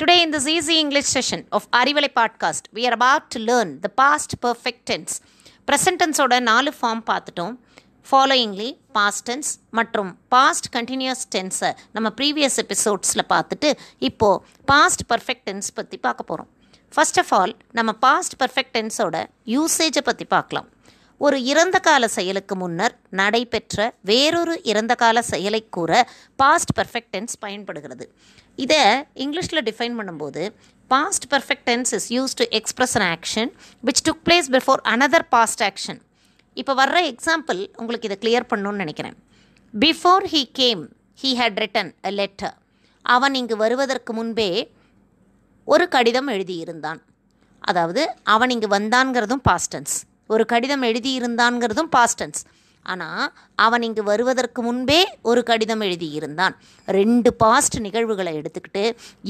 Today, in this easy English session of Arivalai podcast, we are about to learn the past perfect tense. நாலு form பார்த்துட்டோம். Followingly past tense மற்றும் past continuous டென்ஸை நம்ம previous எபிசோட்ஸில் பார்த்துட்டு இப்போது past perfect tense பற்றி பார்க்க போகிறோம் ஃபர்ஸ்ட் ஆஃப் ஆல் நம்ம பாஸ்ட் பர்ஃபெக்ட் டென்ஸோட யூசேஜை பற்றி பார்க்கலாம். ஒரு இறந்த கால செயலுக்கு முன்னர் நடைபெற்ற வேறொரு இறந்த கால செயலை கூற பாஸ்ட் பர்ஃபெக்ட் டென்ஸ் பயன்படுகிறது. இதை இங்கிலீஷில் டிஃபைன் பண்ணும்போது past perfect tense is use to express an action which took place before another past action இப்போ வர்ற எக்ஸாம்பிள் உங்களுக்கு இதை கிளியர் பண்ணணும்னு நினைக்கிறேன். Before he came he had written a letter அவன் இங்கு வருவதற்கு முன்பே ஒரு கடிதம் எழுதியிருந்தான். அதாவது அவன் இங்கு வந்தான்ங்கிறதும் பாஸ்டன்ஸ் ஒரு கடிதம் எழுதியிருந்தான்ங்கிறதும் பாஸ்டன்ஸ் ஆனால் அவன் இங்கு வருவதற்கு முன்பே ஒரு கடிதம் எழுதியிருந்தான். ரெண்டு பாஸ்ட் நிகழ்வுகளை எடுத்துக்கிட்டு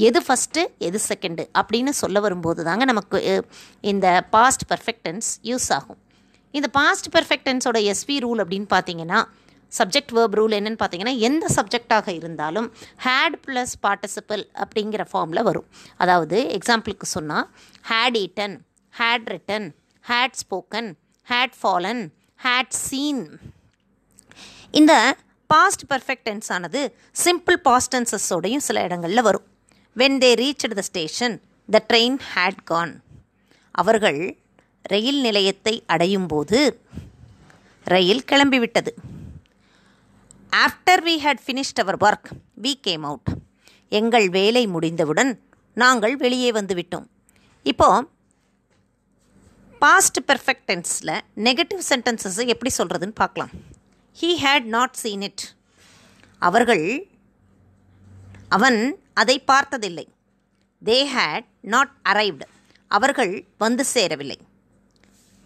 எது ஃபஸ்ட்டு எது செகண்டு அப்படின்னு சொல்ல வரும்போது தாங்க நமக்கு இந்த பாஸ்ட் பர்ஃபெக்டன்ஸ் யூஸ் ஆகும். இந்த பாஸ்ட் பெர்ஃபெக்டன்ஸோட எஸ்வி ரூல் அப்படின்னு பார்த்தீங்கன்னா சப்ஜெக்ட் வேர்ப் ரூல் என்னன்னு பார்த்தீங்கன்னா எந்த சப்ஜெக்டாக இருந்தாலும் ஹேட் ப்ளஸ் பார்ட்டிசிபிள் அப்படிங்கிற ஃபார்மில் வரும். அதாவது எக்ஸாம்பிளுக்கு சொன்னால் had eaten had written had spoken had fallen had seen இந்த பாஸ்ட் பர்ஃபெக்ட் டென்ஸ் ஆனது சிம்பிள் பாஸ்ட் டென்சஸோடையும் சில இடங்களில் வரும். When they reach the station the train had gone அவர்கள் ரயில் நிலையத்தை அடையும் போது ரயில் கிளம்பிவிட்டது after we had finished our work we came out எங்கள் வேலை முடிந்தவுடன் நாங்கள் வெளியே வந்துவிட்டோம் இப்போ பாஸ்ட் பெர்ஃபெக்ட் டென்ஸில் நெகட்டிவ் சென்டென்சஸை எப்படி சொல்கிறதுன்னு பார்க்கலாம். He had not seen it அவர்கள் அவன் அதை பார்த்ததில்லை. தே ஹேட் நாட் அரைவ்டு அவர்கள் வந்து சேரவில்லை.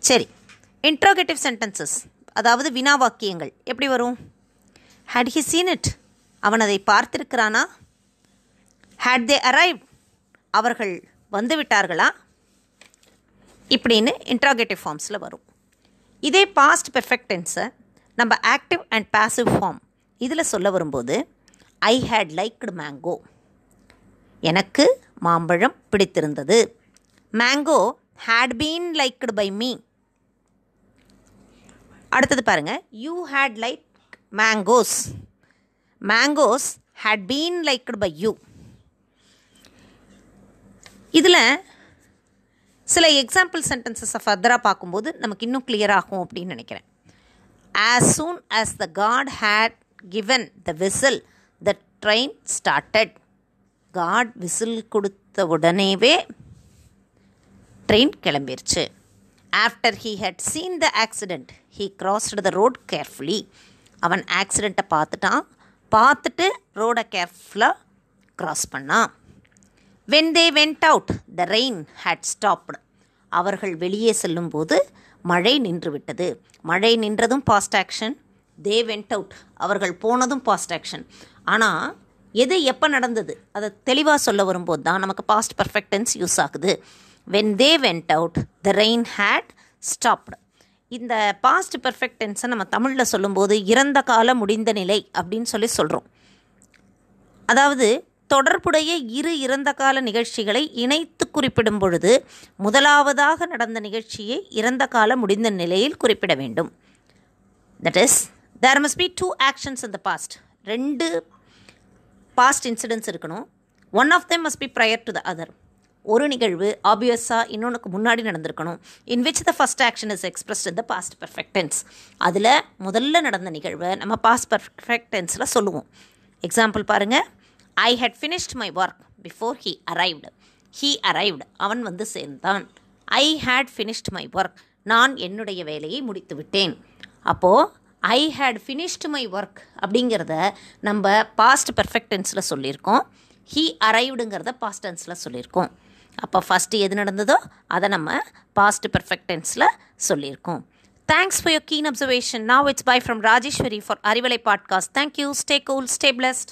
சரி இன்ட்ரோகேட்டிவ் சென்டென்சஸ் அதாவது வினா வாக்கியங்கள் எப்படி வரும்? ஹேட் ஹி சீன் இட் அவன் அதை பார்த்திருக்கிறானா? ஹேட் தே அரைவ் அவர்கள் வந்து விட்டார்களா? இப்படின்னு இன்ட்ராகேட்டிவ் ஃபார்ம்ஸில் வரும். இதே பாஸ்ட் பெர்ஃபெக்ட் டென்ஸை நம்ம ஆக்டிவ் அண்ட் பாசிவ் ஃபார்ம் இதில் சொல்ல வரும்போது ஐ ஹேட் லைக்டு மேங்கோ எனக்கு மாம்பழம் பிடித்திருந்தது. Mango had been liked by me அடுத்தது பாருங்கள் you had like mangoes mangoes had been liked by you இதில் சில எக்ஸாம்பிள் சென்டென்சஸை ஃபர்தராக பார்க்கும்போது நமக்கு இன்னும் கிளியர் ஆகும் அப்படின்னு நினைக்கிறேன். As soon as the guard had given the whistle the train started guard whistle கொடுத்த உடனேவே train கிளம்பிருச்சு. After he had seen the accident he crossed the road carefully அவன் ஆக்சிடெண்ட்டை பார்த்துட்டான். பார்த்துட்டு ரோடை கேர்ஃபுல்லாக க்ராஸ் பண்ணான். When they went out the rain had stopped அவர்கள் வெளியே செல்லும்போது மழை நின்றுவிட்டது. மழை நின்றதும் past action they went out அவர்கள் போனதும் பாஸ்ட் ஆக்ஷன் ஆனால் எது எப்போ நடந்தது? அதை தெளிவாக சொல்ல வரும்போது தான் நமக்கு பாஸ்ட் பர்ஃபெக்டன்ஸ் யூஸ் ஆகுது. When they went out the rain had stopped இந்த பாஸ்ட் பர்ஃபெக்ட் டென்ஸை நம்ம தமிழில் சொல்லும்போது இறந்த கால முடிந்த நிலை அப்படின்னு சொல்லி சொல்கிறோம் அதாவது தொடர்புடைய இரு இறந்த கால நிகழ்ச்சிகளை இணைத்து குறிப்பிடும் பொழுது முதலாவதாக நடந்த நிகழ்ச்சியை இறந்த கால முடிந்த நிலையில் குறிப்பிட வேண்டும். That is there must be two actions in the past ரெண்டு பாஸ்ட் இன்சிடென்ட்ஸ் இருக்கணும். One of them must be prior to the other ஒரு நிகழ்வு ஆப்வியஸாக இன்னொன்றுக்கு முன்னாடி நடந்திருக்கணும். In which the first action is expressed in the past perfect tense அதில் முதல்ல நடந்த நிகழ்வை நம்ம பாஸ்ட் பர்ஃபெக்டென்ஸில் சொல்லுவோம். எக்ஸாம்பிள் பாருங்கள் I had finished my work before he arrived he arrived அவன் வந்து சேர்ந்தான். I had finished my work நான் என்னுடைய வேலையை முடித்து விட்டேன். அப்போது I had finished my work அப்படிங்கிறத நம்ம பாஸ்ட் பெர்ஃபெக்டன்ஸில் சொல்லியிருக்கோம். ஹீ அரைவ்டுங்கிறத பாஸ்ட் டென்ஸில் சொல்லியிருக்கோம். அப்போ ஃபஸ்ட்டு எது நடந்ததோ அதை நம்ம பாஸ்ட் பெர்ஃபெக்டன்ஸில் சொல்லியிருக்கோம். Thanks for your keen observation now it's bye from Rajeswari for Arivalai podcast thank you stay cool stay blessed